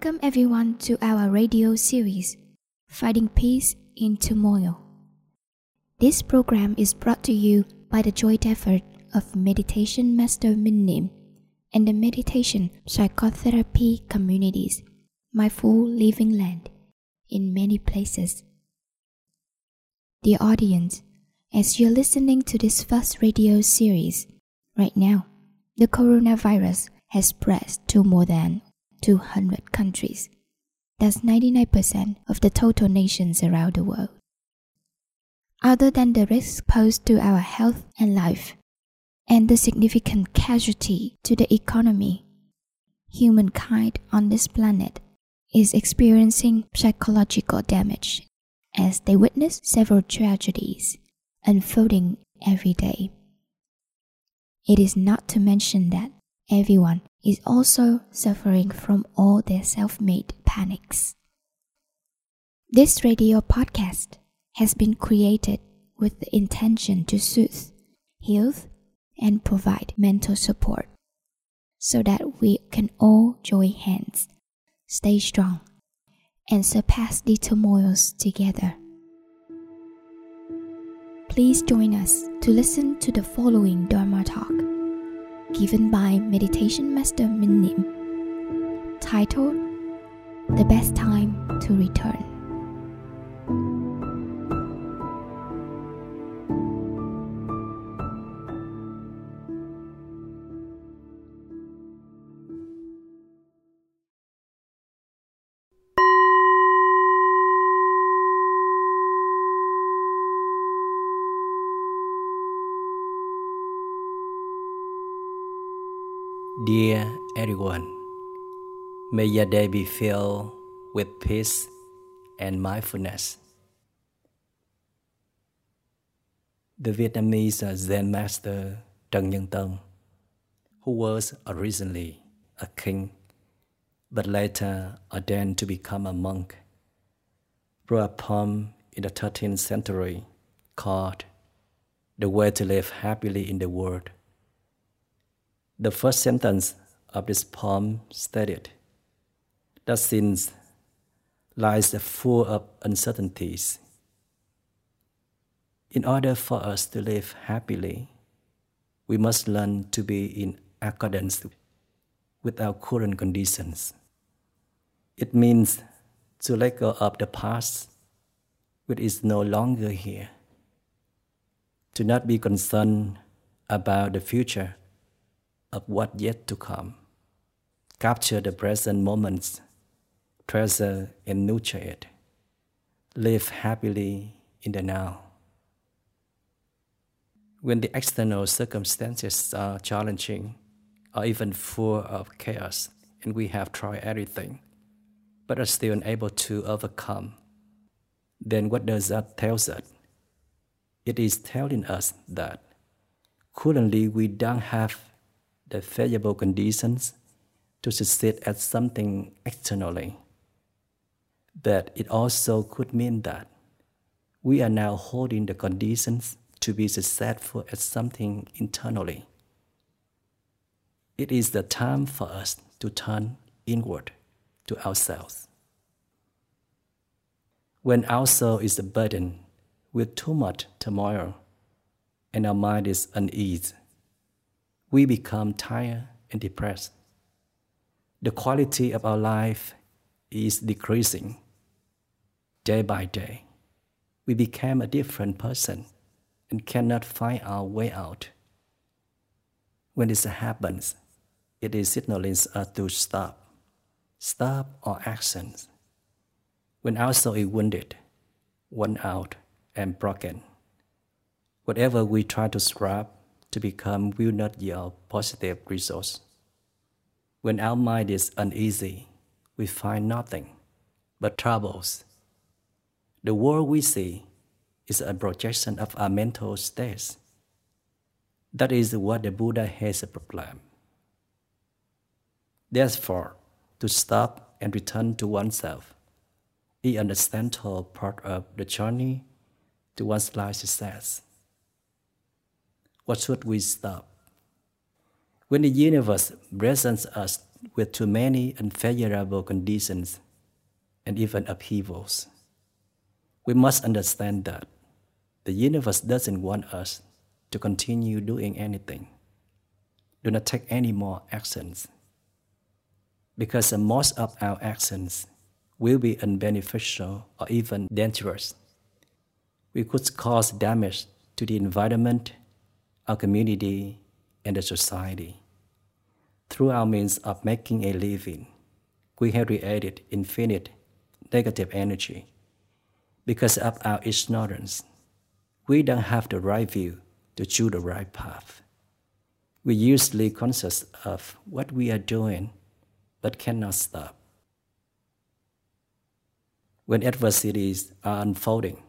Welcome everyone to our radio series, Finding Peace in Turmoil. This program is brought to you by the joint effort of Meditation Master Minh Niệm and the Meditation Psychotherapy Communities, Mindful Living Land, in many places. Dear audience, as you're listening to this first radio series, right now, the coronavirus has spread to more than 200 countries. That's 99% of the total nations around the world. Other than the risk posed to our health and life, and the significant casualty to the economy, humankind on this planet is experiencing psychological damage as they witness several tragedies unfolding every day. It is not to mention that everyone is also suffering from all their self made panics. This radio podcast has been created with the intention to soothe, heal, and provide mental support so that we can all join hands, stay strong, and surpass the turmoils together. Please join us to listen to the following Dharma talk given by Meditation Master Minh Niệm, titled The Best Time to Return. Dear everyone, may your day be filled with peace and mindfulness. The Vietnamese Zen master Trần Nhân Tông, who was originally a king but later ordained to become a monk, wrote a poem in the 13th century called The Way to Live Happily in the World. The first sentence of this poem stated that since lies full of uncertainties, in order for us to live happily, we must learn to be in accordance with our current conditions. It means to let go of the past, which is no longer here, to not be concerned about the future of what yet to come. Capture the present moments, treasure and nurture it. Live happily in the now. When the external circumstances are challenging or even full of chaos, and we have tried everything, but are still unable to overcome, then what does that tell us? It is telling us that currently we don't have the favorable conditions to succeed at something externally. But it also could mean that we are now holding the conditions to be successful at something internally. It is the time for us to turn inward to ourselves. When our soul is burdened with too much turmoil and our mind is uneasy, we become tired and depressed. The quality of our life is decreasing. Day by day, we become a different person and cannot find our way out. When this happens, it is signaling us to stop, stop our actions. When our soul is wounded, worn out, and broken, whatever we try to scrap to become will not yield positive results. When our mind is uneasy, we find nothing but troubles. The world we see is a projection of our mental states. That is what the Buddha has proclaimed. Therefore, to stop and return to oneself is an essential part of the journey to one's life success. What should we stop? When the universe presents us with too many unfavorable conditions and even upheavals. We must understand that the universe doesn't want us to continue doing anything. Do not take any more actions. Because most of our actions will be unbeneficial or even dangerous. We could cause damage to the environment, our community, and the society. Through our means of making a living, we have created infinite negative energy. Because of our ignorance, we don't have the right view to choose the right path. We usually conscious of what we are doing, but cannot stop. When adversities are unfolding,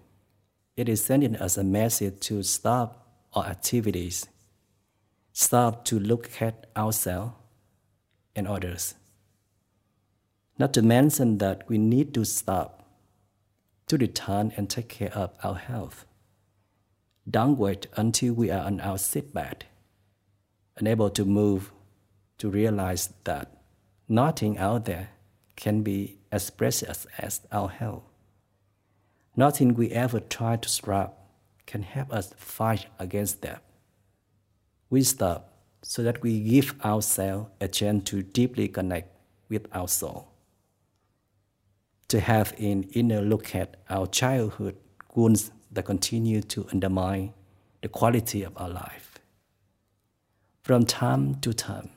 it is sending us a message to stop our activities, stop to look at ourselves and others. Not to mention that we need to stop to return and take care of our health. Don't wait until we are on our sickbed, unable to move, to realize that nothing out there can be as precious as our health. Nothing we ever try to strive can help us fight against them. We stop so that we give ourselves a chance to deeply connect with our soul. To have an inner look at our childhood wounds that continue to undermine the quality of our life. From time to time,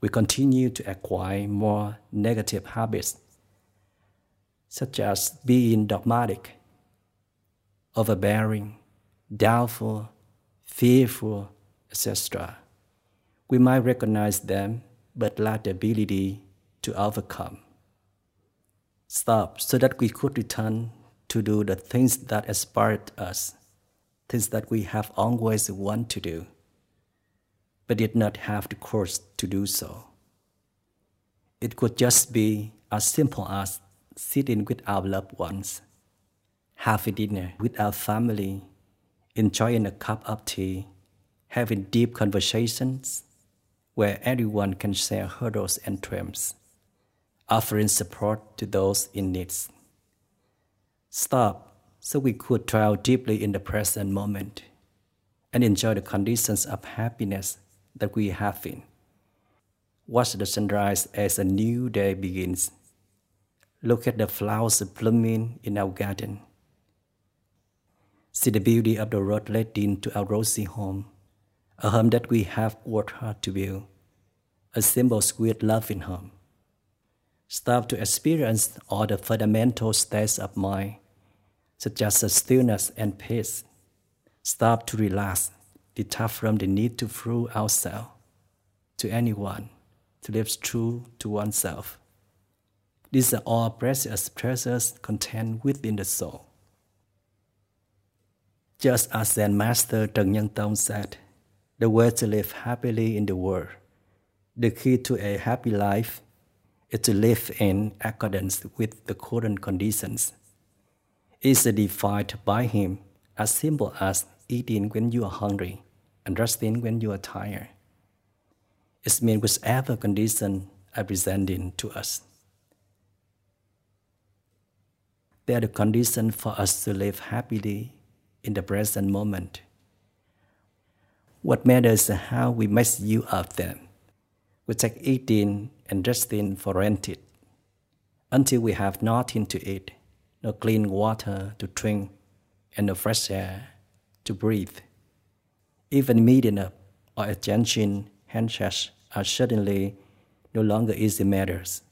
we continue to acquire more negative habits, such as being dogmatic, overbearing, doubtful, fearful, etc. We might recognize them but lack the ability to overcome. Stop so that we could return to do the things that inspired us, things that we have always wanted to do, but did not have the courage to do so. It could just be as simple as sitting with our loved ones, having dinner with our family, enjoying a cup of tea, having deep conversations where everyone can share hurdles and dreams, offering support to those in need. Stop so we could dwell deeply in the present moment and enjoy the conditions of happiness that we have in. Watch the sunrise as a new day begins. Look at the flowers blooming in our garden. See the beauty of the road leading to our rosy home, a home that we have worked hard to build, a simple, sweet, loving home. Stop to experience all the fundamental states of mind, such as stillness and peace. Stop to relax, detach from the need to prove ourselves to anyone, to live true to oneself. These are all precious treasures contained within the soul. Just as Zen Master Trần Nhân Tông said, the way to live happily in the world, the key to a happy life is to live in accordance with the current conditions. It is defined by him as simple as eating when you are hungry and resting when you are tired. It means whichever condition are presenting to us. They are the condition for us to live happily in the present moment. What matters is how we make use of them. We take eating and resting for granted until we have nothing to eat, no clean water to drink, and no fresh air to breathe. Even meeting up or exchanging handshakes are suddenly no longer easy matters.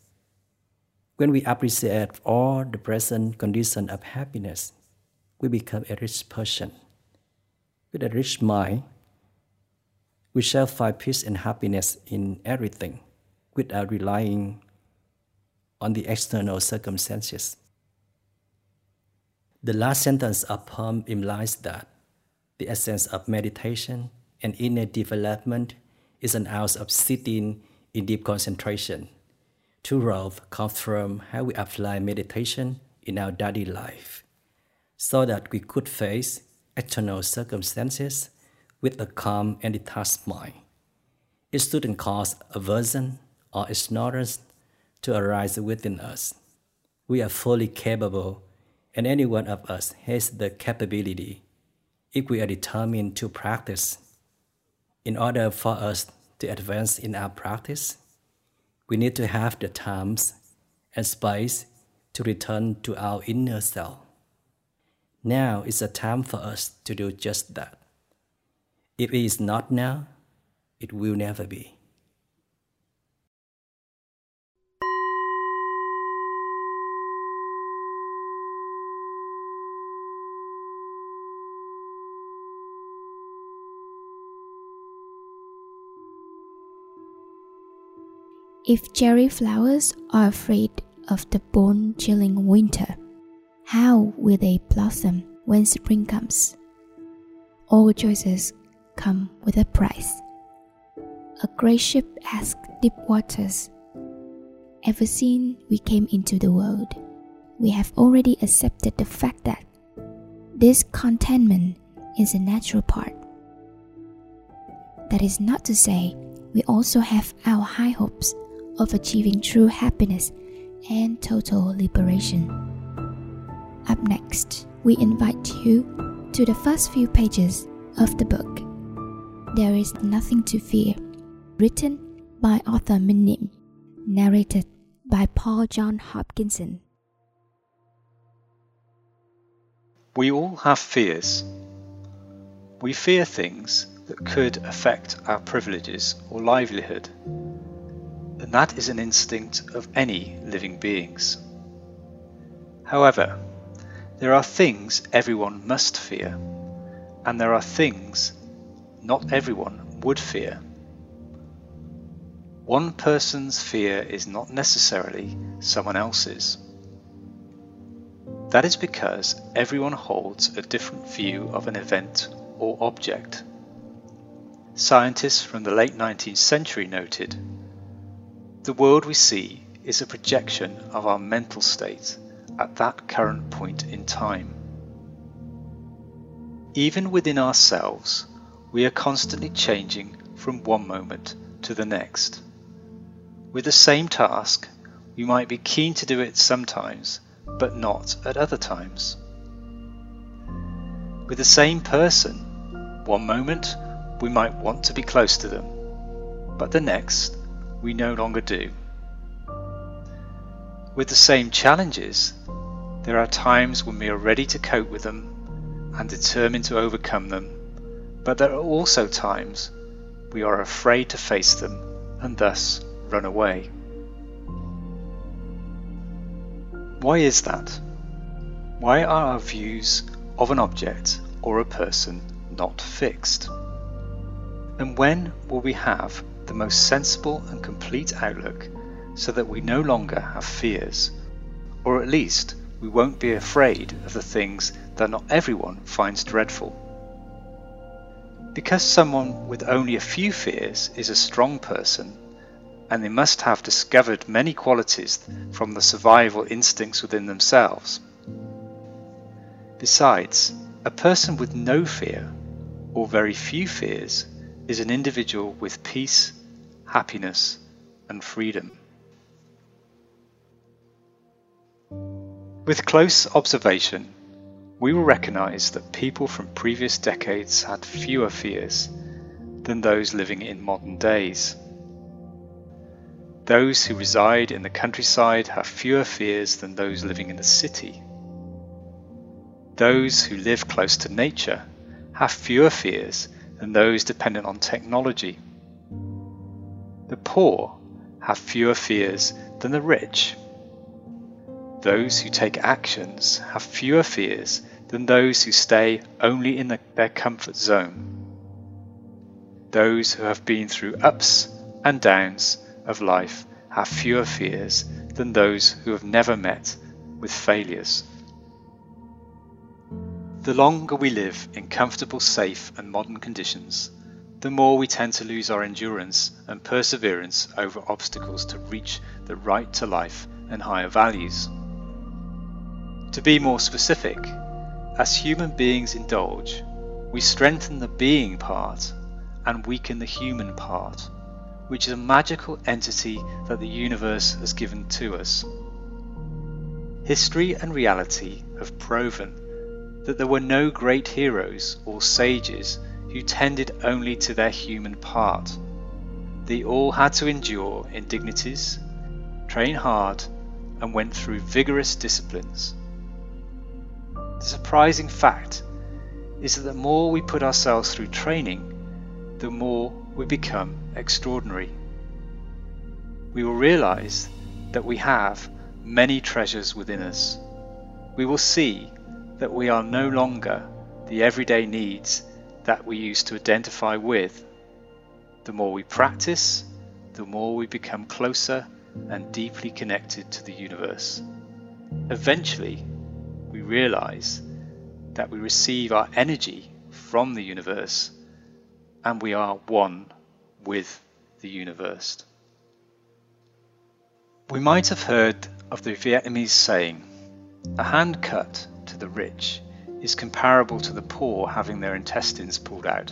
When we appreciate all the present condition of happiness, we become a rich person. With a rich mind, we shall find peace and happiness in everything without relying on the external circumstances. The last sentence of poem implies that the essence of meditation and inner development is an art of sitting in deep concentration. Roles comes from how we apply meditation in our daily life so that we could face external circumstances with a calm and detached mind. It shouldn't cause aversion or ignorance to arise within us. We are fully capable, and any one of us has the capability if we are determined to practice. In order for us to advance in our practice, we need to have the times and space to return to our inner self. Now is the time for us to do just that. If it is not now, it will never be. If cherry flowers are afraid of the bone chilling winter, how will they blossom when spring comes? All choices come with a price. A great ship asks deep waters, Ever since we came into the world, we have already accepted the fact that this contentment is a natural part. That is not to say we also have our high hopes of achieving true happiness and total liberation. Up next, we invite you to the first few pages of the book. There is Nothing to Fear, written by Arthur Minh Niệm, narrated by Paul John Hopkinson. We all have fears. We fear things that could affect our privileges or livelihood and that is an instinct of any living beings. However, there are things everyone must fear, and there are things not everyone would fear. One person's fear is not necessarily someone else's. That is because everyone holds a different view of an event or object. Scientists from the late 19th century noted the world we see is a projection of our mental state at that current point in time. Even within ourselves, we are constantly changing from one moment to the next. With the same task, we might be keen to do it sometimes, but not at other times. With the same person, one moment we might want to be close to them, but the next we no longer do. With the same challenges, there are times when we are ready to cope with them and determined to overcome them, but there are also times we are afraid to face them and thus run away. Why is that? Why are our views of an object or a person not fixed? And when will we have the most sensible and complete outlook so that we no longer have fears, or at least we won't be afraid of the things that not everyone finds dreadful. Because someone with only a few fears is a strong person, and they must have discovered many qualities from the survival instincts within themselves. Besides, a person with no fear, or very few fears, is an individual with peace, happiness, and freedom. With close observation, we will recognize that people from previous decades had fewer fears than those living in modern days. Those who reside in the countryside have fewer fears than those living in the city. Those who live close to nature have fewer fears than those dependent on technology. The poor have fewer fears than the rich. Those who take actions have fewer fears than those who stay only in the, their comfort zone. Those who have been through ups and downs of life have fewer fears than those who have never met with failures. The longer we live in comfortable, safe, and modern conditions, the more we tend to lose our endurance and perseverance over obstacles to reach the right to life and higher values. To be more specific, as human beings indulge, we strengthen the being part and weaken the human part, which is a magical entity that the universe has given to us. History and reality have proven that there were no great heroes or sages who tended only to their human part. They all had to endure indignities, train hard, and went through vigorous disciplines. The surprising fact is that the more we put ourselves through training, the more we become extraordinary. We will realize that we have many treasures within us. We will see that we are no longer the everyday needs that we used to identify with. The more we practice, the more we become closer and deeply connected to the universe. Eventually, we realize that we receive our energy from the universe and we are one with the universe. We might have heard of the Vietnamese saying, a hand cut to the rich is comparable to the poor having their intestines pulled out.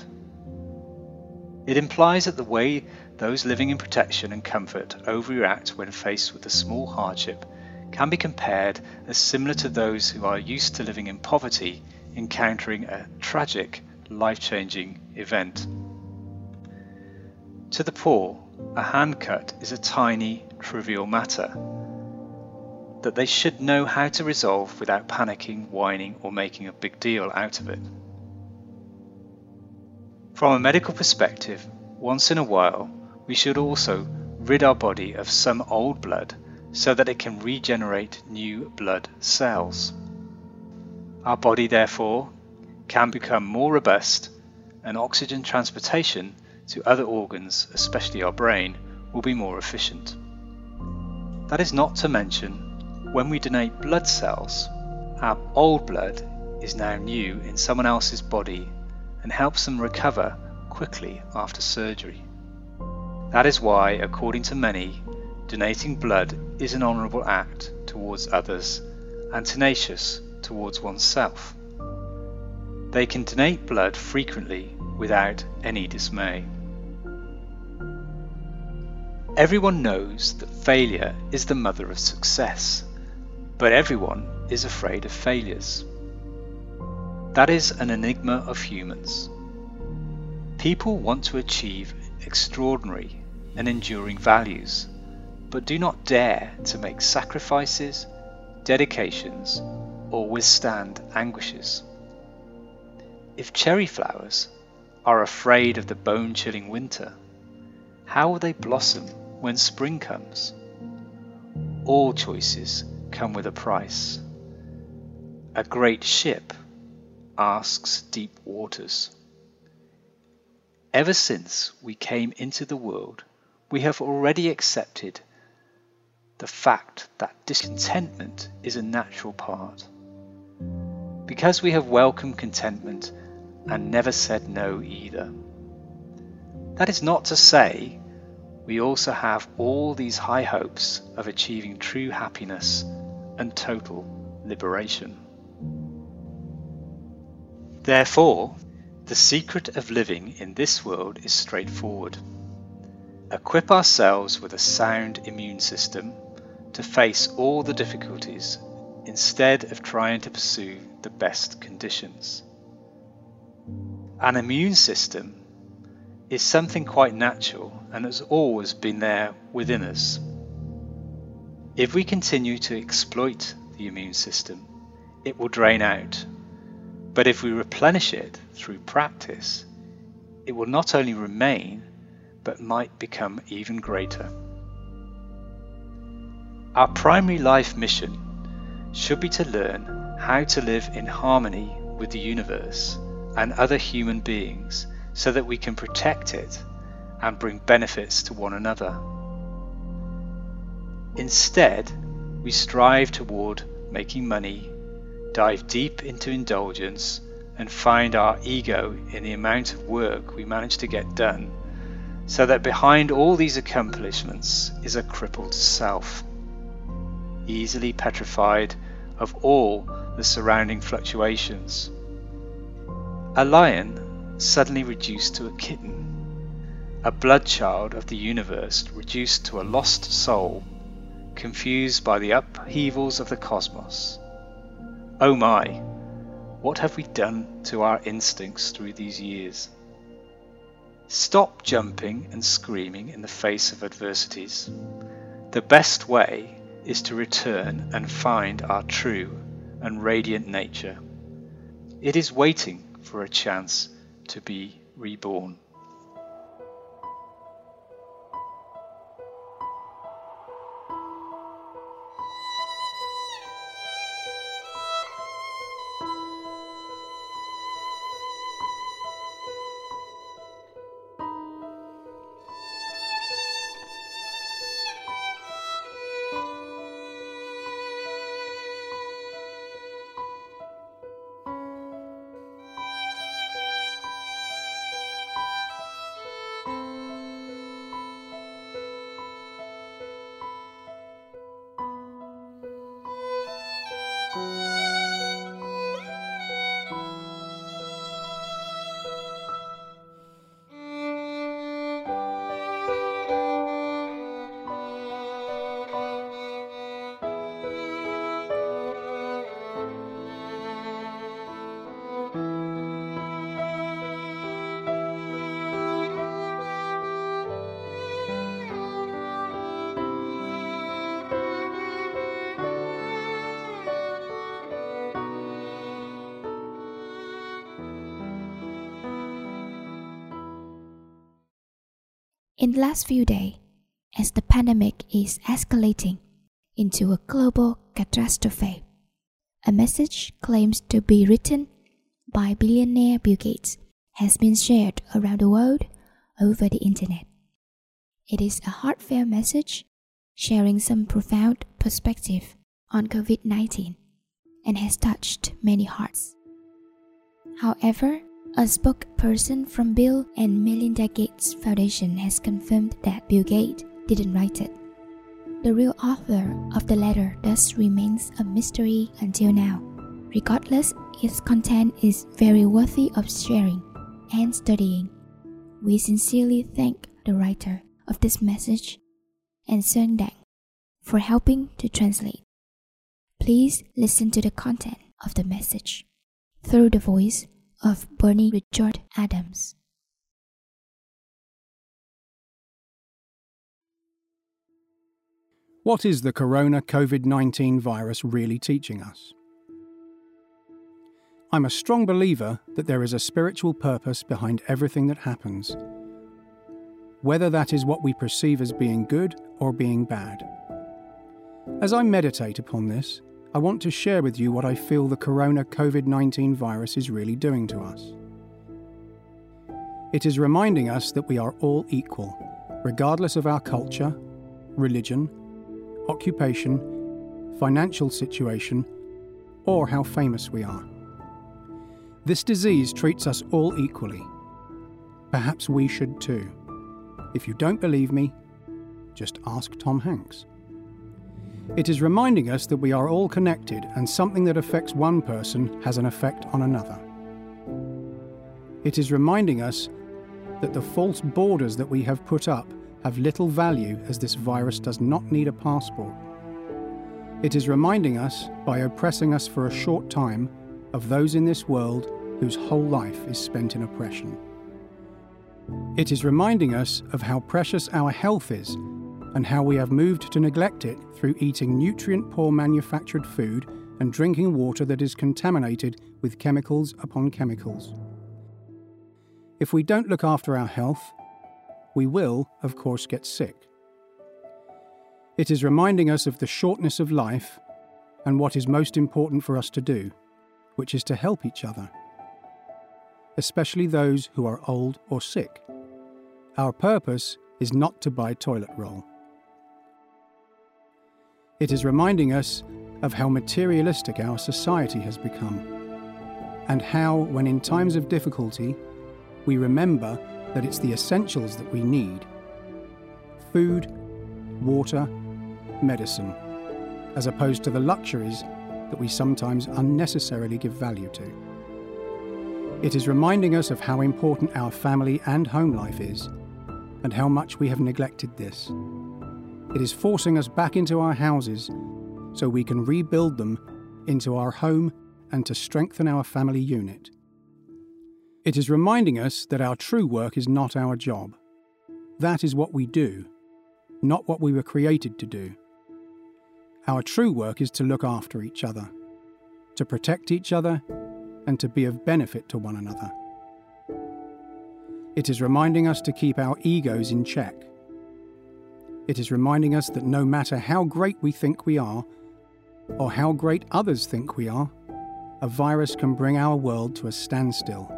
It implies that the way those living in protection and comfort overreact when faced with a small hardship can be compared as similar to those who are used to living in poverty encountering a tragic, life changing event. To the poor, a hand cut is a tiny, trivial matter that they should know how to resolve without panicking, whining, or making a big deal out of it. From a medical perspective, once in a while, we should also rid our body of some old blood so that it can regenerate new blood cells. Our body, therefore, can become more robust, and oxygen transportation to other organs, especially our brain, will be more efficient. That is not to mention when we donate blood cells, our old blood is now new in someone else's body and helps them recover quickly after surgery. That is why, according to many, donating blood is an honourable act towards others and tenacious towards oneself. They can donate blood frequently without any dismay. Everyone knows that failure is the mother of success, but everyone is afraid of failures. That is an enigma of humans. People want to achieve extraordinary and enduring values, but do not dare to make sacrifices, dedications, or withstand anguishes. If cherry flowers are afraid of the bone chilling winter, how will they blossom when spring comes. All choices come with a price. A great ship asks deep waters. Ever since we came into the world, we have already accepted the fact that discontentment is a natural part. Because we have welcomed contentment and never said no either. That is not to say we also have all these high hopes of achieving true happiness and total liberation. Therefore, the secret of living in this world is straightforward. Equip ourselves with a sound immune system to face all the difficulties instead of trying to pursue the best conditions. An immune system is something quite natural and has always been there within us. If we continue to exploit the immune system, it will drain out. But if we replenish it through practice, it will not only remain, but might become even greater. Our primary life mission should be to learn how to live in harmony with the universe and other human beings so that we can protect it and bring benefits to one another. Instead, we strive toward making money, dive deep into indulgence, and find our ego in the amount of work we manage to get done, so that behind all these accomplishments is a crippled self, easily petrified of all the surrounding fluctuations. A lion suddenly reduced to a kitten, a blood child of the universe reduced to a lost soul, confused by the upheavals of the cosmos. Oh my, what have we done to our instincts through these years? Stop jumping and screaming in the face of adversities. The best way is to return and find our true and radiant nature. It is waiting for a chance to be reborn. In the last few days, as the pandemic is escalating into a global catastrophe, a message claims to be written by billionaire Bill Gates has been shared around the world over the internet. It is a heartfelt message sharing some profound perspective on COVID 19 and has touched many hearts. However, a spokesperson from Bill and Melinda Gates Foundation has confirmed that Bill Gates didn't write it. The real author of the letter thus remains a mystery until now. Regardless, its content is very worthy of sharing and studying. We sincerely thank the writer of this message and Sung Dang for helping to translate. Please listen to the content of the message through the voice of Bernie Richard Adams. What is the corona COVID 19 virus really teaching us? I'm a strong believer that there is a spiritual purpose behind everything that happens, whether that is what we perceive as being good or being bad. As I meditate upon this, I want to share with you what I feel the corona COVID 19 virus is really doing to us. It is reminding us that we are all equal, regardless of our culture, religion, occupation, financial situation, or how famous we are. This disease treats us all equally. Perhaps we should too. If you don't believe me, just ask Tom Hanks. It is reminding us that we are all connected and something that affects one person has an effect on another. It is reminding us that the false borders that we have put up have little value as this virus does not need a passport. It is reminding us, by oppressing us for a short time, of those in this world whose whole life is spent in oppression. It is reminding us of how precious our health is and how we have moved to neglect it through eating nutrient poor manufactured food and drinking water that is contaminated with chemicals upon chemicals. If we don't look after our health, we will, of course, get sick. It is reminding us of the shortness of life and what is most important for us to do, which is to help each other, especially those who are old or sick. Our purpose is not to buy toilet roll. It is reminding us of how materialistic our society has become, and how, when in times of difficulty, we remember that it's the essentials that we need food, water, medicine, as opposed to the luxuries that we sometimes unnecessarily give value to. It is reminding us of how important our family and home life is, and how much we have neglected this. It is forcing us back into our houses so we can rebuild them into our home and to strengthen our family unit. It is reminding us that our true work is not our job. That is what we do, not what we were created to do. Our true work is to look after each other, to protect each other, and to be of benefit to one another. It is reminding us to keep our egos in check. It is reminding us that no matter how great we think we are, or how great others think we are, a virus can bring our world to a standstill.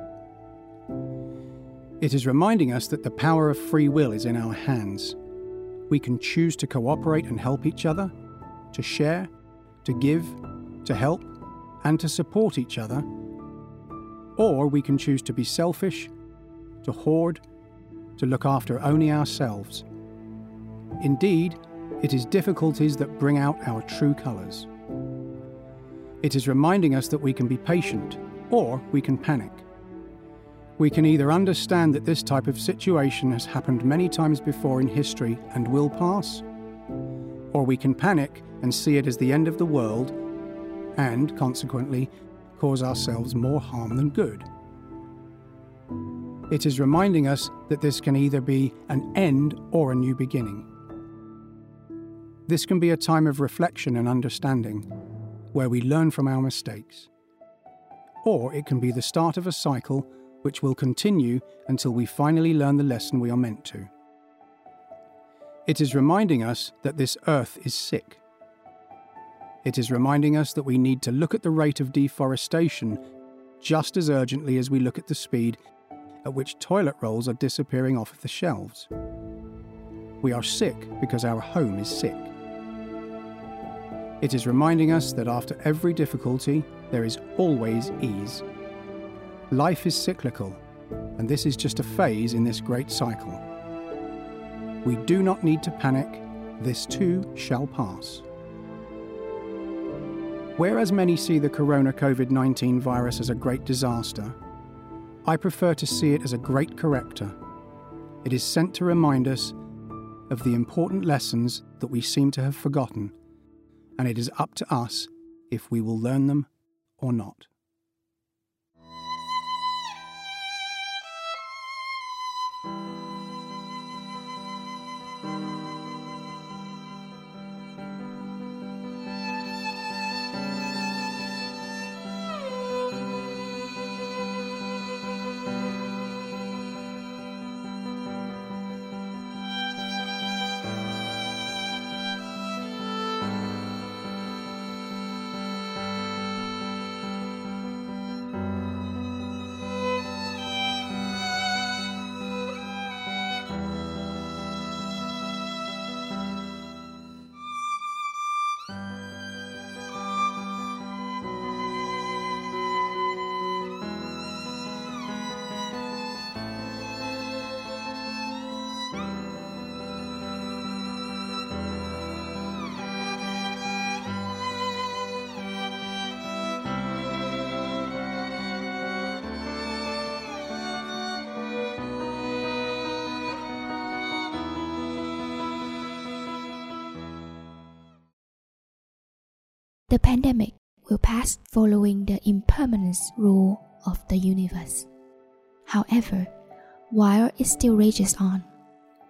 It is reminding us that the power of free will is in our hands. We can choose to cooperate and help each other, to share, to give, to help, and to support each other. Or we can choose to be selfish, to hoard, to look after only ourselves. Indeed, it is difficulties that bring out our true colours. It is reminding us that we can be patient, or we can panic. We can either understand that this type of situation has happened many times before in history and will pass, or we can panic and see it as the end of the world and, consequently, cause ourselves more harm than good. It is reminding us that this can either be an end or a new beginning. This can be a time of reflection and understanding, where we learn from our mistakes. Or it can be the start of a cycle which will continue until we finally learn the lesson we are meant to. It is reminding us that this earth is sick. It is reminding us that we need to look at the rate of deforestation just as urgently as we look at the speed at which toilet rolls are disappearing off of the shelves. We are sick because our home is sick. It is reminding us that after every difficulty, there is always ease. Life is cyclical, and this is just a phase in this great cycle. We do not need to panic, this too shall pass. Whereas many see the corona COVID 19 virus as a great disaster, I prefer to see it as a great corrector. It is sent to remind us of the important lessons that we seem to have forgotten, and it is up to us if we will learn them or not. The pandemic will pass following the impermanence rule of the universe. However, while it still rages on,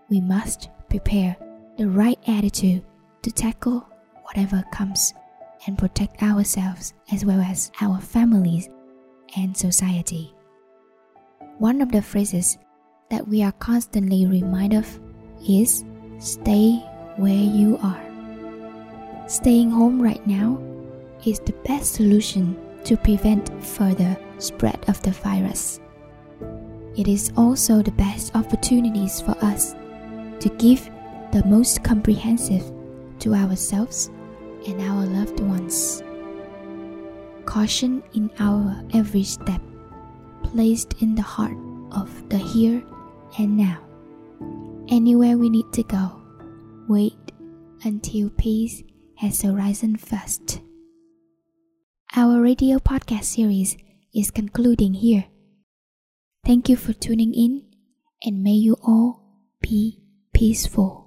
we must prepare the right attitude to tackle whatever comes and protect ourselves as well as our families and society. One of the phrases that we are constantly reminded of is stay where you are. Staying home right now is the best solution to prevent further spread of the virus. It is also the best opportunities for us to give the most comprehensive to ourselves and our loved ones. Caution in our every step, placed in the heart of the here and now. Anywhere we need to go, wait until peace has arisen first. Our radio podcast series is concluding here. Thank you for tuning in, and may you all be peaceful.